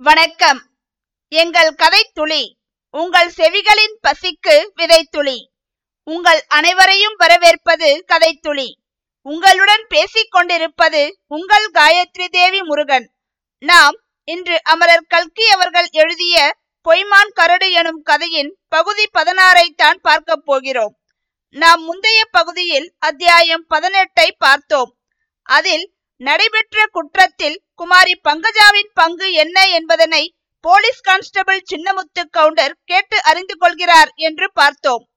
வணக்கம். எங்கள் கதைத்துளி உங்கள் செவிகளின் பசிக்கு விதைத்துளி உங்கள் அனைவரையும் வரவேற்பது கதைத்துளி உங்களுடன் பேசிக் கொண்டிருப்பது உங்கள் காயத்ரி தேவி முருகன். நாம் இன்று அமரர் கல்கி அவர்கள் எழுதிய பொய்மான் கரடு எனும் கதையின் பகுதி பதினாறை தான் பார்க்க போகிறோம். நாம் முந்தைய பகுதியில் அத்தியாயம் பதினெட்டை பார்த்தோம். அதில் நடைபெற்ற குற்றத்தில் குமாரி பங்கஜாவின் பங்கு என்ன என்பதனை போலீஸ் கான்ஸ்டபிள் சின்னமுத்து கவுண்டர் கேட்டு அறிந்து கொள்கிறார் என்று பார்த்தோம்.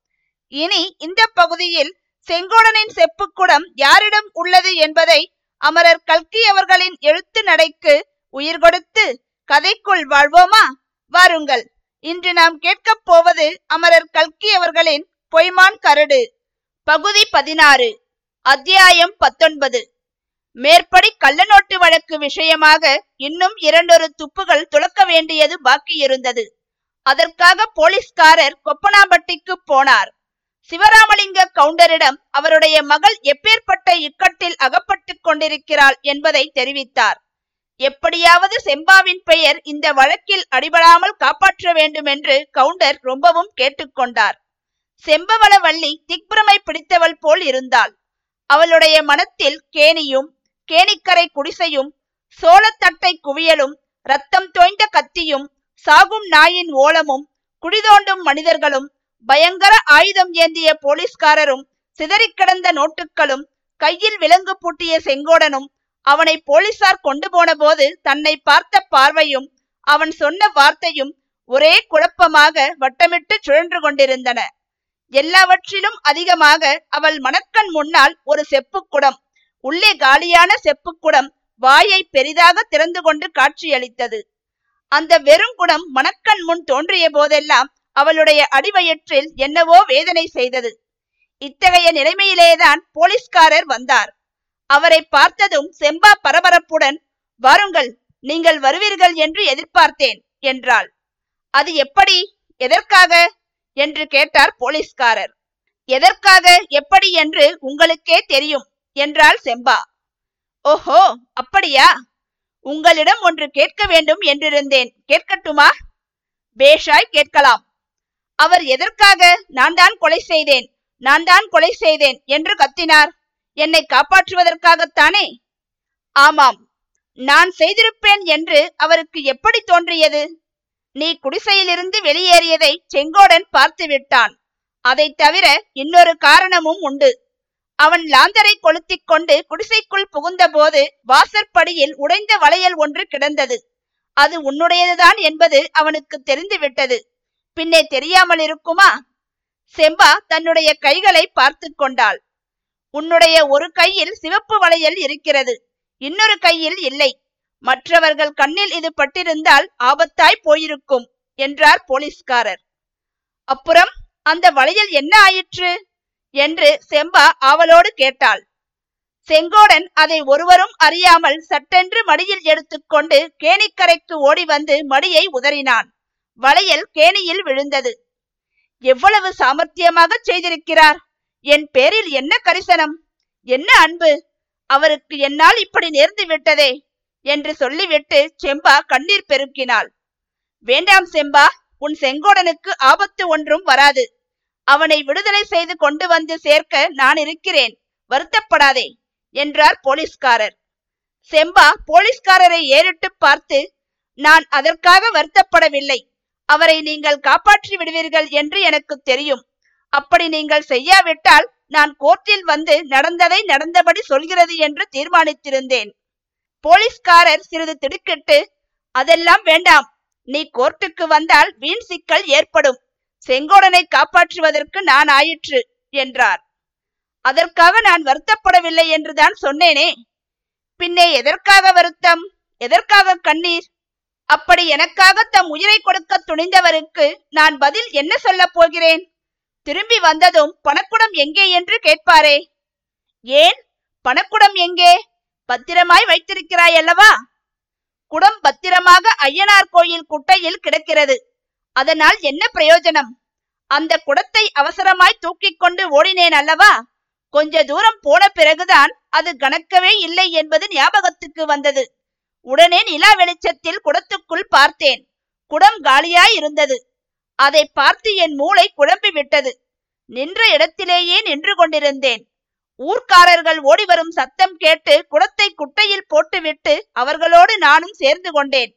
இனி இந்த பகுதியில் செங்கோடனின் செப்புக்குடம் யாரிடம் உள்ளது என்பதை அமரர் கல்கி அவர்களின் எழுத்து நடைக்கு உயிர் கொடுத்து கதைக்குள் வாழ்வோமா? வாருங்கள். இன்று நாம் கேட்கப் போவது அமரர் கல்கி அவர்களின் பொய்மான் கரடு. பகுதி பதினாறு. அத்தியாயம் பத்தொன்பது. மேற்படி கள்ளநோட்டு வழக்கு விஷயமாக இன்னும் இரண்டொரு துப்புகள் துளக்க வேண்டியது பாக்கி இருந்தது அதற்காக போலீஸ்காரர் கொப்பனாம்பட்டிக்கு போனார். சிவராமலிங்க கவுண்டரிடம் அவருடைய மகள் எப்பேற்பட்ட இக்கட்டில் அகப்பட்டு கொண்டிருக்கிறாள் என்பதை தெரிவித்தார். எப்படியாவது செம்பாவின் பெயர் இந்த வழக்கில் அடிபடாமல் காப்பாற்ற வேண்டும் என்று கவுண்டர் ரொம்பவும் கேட்டுக்கொண்டார். செம்பவளவள்ளி திக்பிரமை பிடித்தவள் போல் இருந்தாள். அவளுடைய மனத்தில் கேணியும் கேணிக்கரை குடிசையும் சோளத்தட்டை குவியலும் ரத்தம் தோய்ந்த கத்தியும் சாகும் நாயின் ஓலமும் குடிதோண்டும் மனிதர்களும் பயங்கர ஆயுதம் ஏந்திய போலீஸ்காரரும் சிதறிக் கிடந்த நோட்டுகளும் கையில் விலங்கு பூட்டிய செங்கோடனும் அவனை போலீசார் கொண்டு போன போது தன்னை பார்த்த பார்வையும் அவன் சொன்ன வார்த்தையும் ஒரே குழப்பமாக வட்டமிட்டு சுழன்று கொண்டிருந்தன. எல்லாவற்றிலும் அதிகமாக அவள் மணக்கண் முன்னால் ஒரு செப்புக்குடம் உள்ளே காலியான செப்புக்குடம் வாயை பெரிதாக திறந்து கொண்டு காட்சியளித்தது. அந்த வெறுங்குடம் மணக்கண் முன் தோன்றிய போதெல்லாம் அவளுடைய அடிவயிற்றில் என்னவோ வேதனை செய்தது. இத்தகைய நிலைமையிலேதான் போலீஸ்காரர் வந்தார். அவரை பார்த்ததும் செம்பா பரபரப்புடன் வாருங்கள் நீங்கள் வருவீர்கள் என்று எதிர்பார்த்தேன் என்றாள். அது எப்படி எதற்காக? என்று கேட்டார் போலீஸ்காரர். எதற்காக எப்படி என்று உங்களுக்கே தெரியும் என்றாள் செம்பா. ஓஹோ அப்படியா? உங்களிடம் ஒன்று கேட்க வேண்டும் என்றிருந்தேன். கேட்கட்டுமா? பேஷாய் கேட்கலாம். அவர் எதற்காக? நான் தான் கொலை செய்தேன். நான் தான் கொலை செய்தேன். என்று கத்தினார். என்னை காப்பாற்றுவதற்காகத்தானே? ஆமாம். நான் செய்திருப்பேன் என்று அவருக்கு எப்படி தோன்றியது? நீ குடிசையிலிருந்து வெளியேறியதை செங்கோடன் பார்த்து விட்டான் அதை தவிர இன்னொரு காரணமும் உண்டு. அவன் லாந்தரை கொளுத்திக் கொண்டு குடிசைக்குள் புகுந்தபோது வாசற்படியில் உடைந்த வளையல் ஒன்று கிடந்தது. அது உன்னுடையதுதான் என்பது அவனுக்கு தெரிந்துவிட்டது. பின்னே தெரியாமல் இருக்குமா? செம்பா தன்னுடைய கைகளை பார்த்து கொண்டாள். உன்னுடைய ஒரு கையில் சிவப்பு வளையல் இருக்கிறது இன்னொரு கையில் இல்லை. மற்றவர்கள் கண்ணில் இது பட்டிருந்தால் ஆபத்தாய் போயிருக்கும் என்றார் போலீஸ்காரர். அப்புறம் அந்த வளையல் என்ன ஆயிற்று? என்று செம்பா ஆவலோடு கேட்டாள். செங்கோடன் அதை ஒருவரும் அறியாமல் சட்டென்று மடியில் எடுத்துக்கொண்டு கேணிக்கரைக்கு ஓடி வந்து மடியை உதறினான். வளையல் கேணியில் விழுந்தது. எவ்வளவு சாமர்த்தியமாக செய்திருக்கிறார்! என் பேரில் என்ன கரிசனம்? என்ன அன்பு? அவருக்கு என்னால் இப்படி நேர்ந்து விட்டதே! என்று சொல்லிவிட்டு செம்பா கண்ணீர் பெருக்கினாள். வேண்டாம் செம்பா உன் செங்கோடனுக்கு ஆபத்து ஒன்றும் வராது. அவனை விடுதலை செய்து கொண்டு வந்து சேர்க்க நான் இருக்கிறேன். வருத்தப்படாதே என்றார் போலீஸ்காரர். செம்பா போலீஸ்காரரை ஏறிட்டு பார்த்து நான் அதற்காக வருத்தப்படவில்லை. அவரை நீங்கள் காப்பாற்றி விடுவீர்கள் என்று எனக்கு தெரியும். அப்படி நீங்கள் செய்யாவிட்டால் நான் கோர்ட்டில் வந்து நடந்ததை நடந்தபடி சொல்கிறது என்று தீர்மானித்திருந்தேன். போலீஸ்காரர் சிறிது திடுக்கிட்டு அதெல்லாம் வேண்டாம். நீ கோர்ட்டுக்கு வந்தால் வீண் சிக்கல் ஏற்படும். செங்கோடனை காப்பாற்றுவதற்கு நான் ஆயிற்று என்றார். அதற்காக நான் வருத்தப்படவில்லை என்றுதான் சொன்னேனே. பின்னே எதற்காக வருத்தம்? எதற்காக கண்ணீர்? அப்படி எனக்காக தம் உயிரை கொடுக்க துணிந்தவருக்கு நான் பதில் என்ன சொல்லப் போகிறேன்? திரும்பி வந்ததும் பணக்குடம் எங்கே என்று கேட்பாரே. ஏன்? பணக்குடம் எங்கே? பத்திரமாய் வைத்திருக்கிறாய் அல்லவா? குடம் பத்திரமாக ஐயனார் கோயில் குட்டையில் கிடக்கிறது. அதனால் என்ன பிரயோஜனம்? அந்த குடத்தை அவசரமாய் தூக்கிக் கொண்டு ஓடினேன் அல்லவா? கொஞ்ச தூரம் போன பிறகுதான் அது கணக்கவே இல்லை என்பது ஞாபகத்துக்கு வந்தது. உடனே நிலா வெளிச்சத்தில் குடத்துக்குள் பார்த்தேன். குடம் காலியாய் இருந்தது அதை பார்த்து என் மூளை குழம்பி விட்டது. நின்ற இடத்திலேயே நின்று கொண்டிருந்தேன். ஊர்க்காரர்கள் ஓடிவரும் சத்தம் கேட்டு குடத்தை குட்டையில் போட்டுவிட்டு அவர்களோடு நானும் சேர்ந்து கொண்டேன்.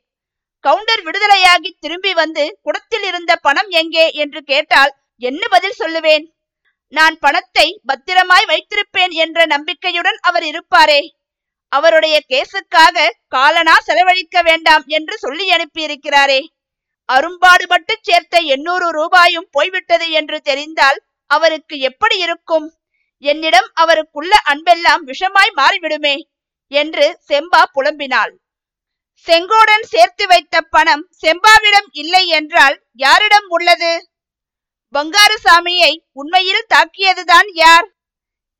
கவுண்டர் விடுதலையாகி திரும்பி வந்து குடத்தில் இருந்த பணம் எங்கே என்று கேட்டால் என்ன பதில் சொல்லுவேன்? நான் பணத்தை பத்திரமாய் வைத்திருப்பேன் என்ற நம்பிக்கையுடன் அவர் இருப்பாரே. அவருடைய கேசுக்காக காலனா செலவழிக்க வேண்டாம் என்று சொல்லி அனுப்பியிருக்கிறாரே. அரும்பாடுபட்டு சேர்த்த எண்ணூறு ரூபாயும் போய்விட்டது என்று தெரிந்தால் அவருக்கு எப்படி இருக்கும்? என்னிடம் அவருக்குள்ள அன்பெல்லாம் விஷமாய் மாறிவிடுமே என்று செம்பா புலம்பினாள். செங்கோடன் சேர்த்து வைத்த பணம் செம்பாவிடம் இல்லை என்றால் யாரிடம் உள்ளது? பங்காருசாமியை உண்மையில் தாக்கியதுதான் யார்?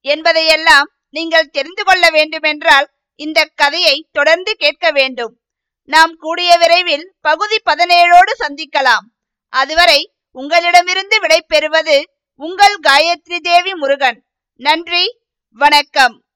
என்பதையெல்லாம் நீங்கள் தெரிந்து கொள்ள வேண்டுமென்றால் இந்த கதையை தொடர்ந்து கேட்க வேண்டும். நாம் கூடிய விரைவில் பகுதி பதினேழோடு சந்திக்கலாம். அதுவரை உங்களிடமிருந்து விடை பெறுவது உங்கள் காயத்ரி தேவி முருகன். நன்றி வணக்கம்.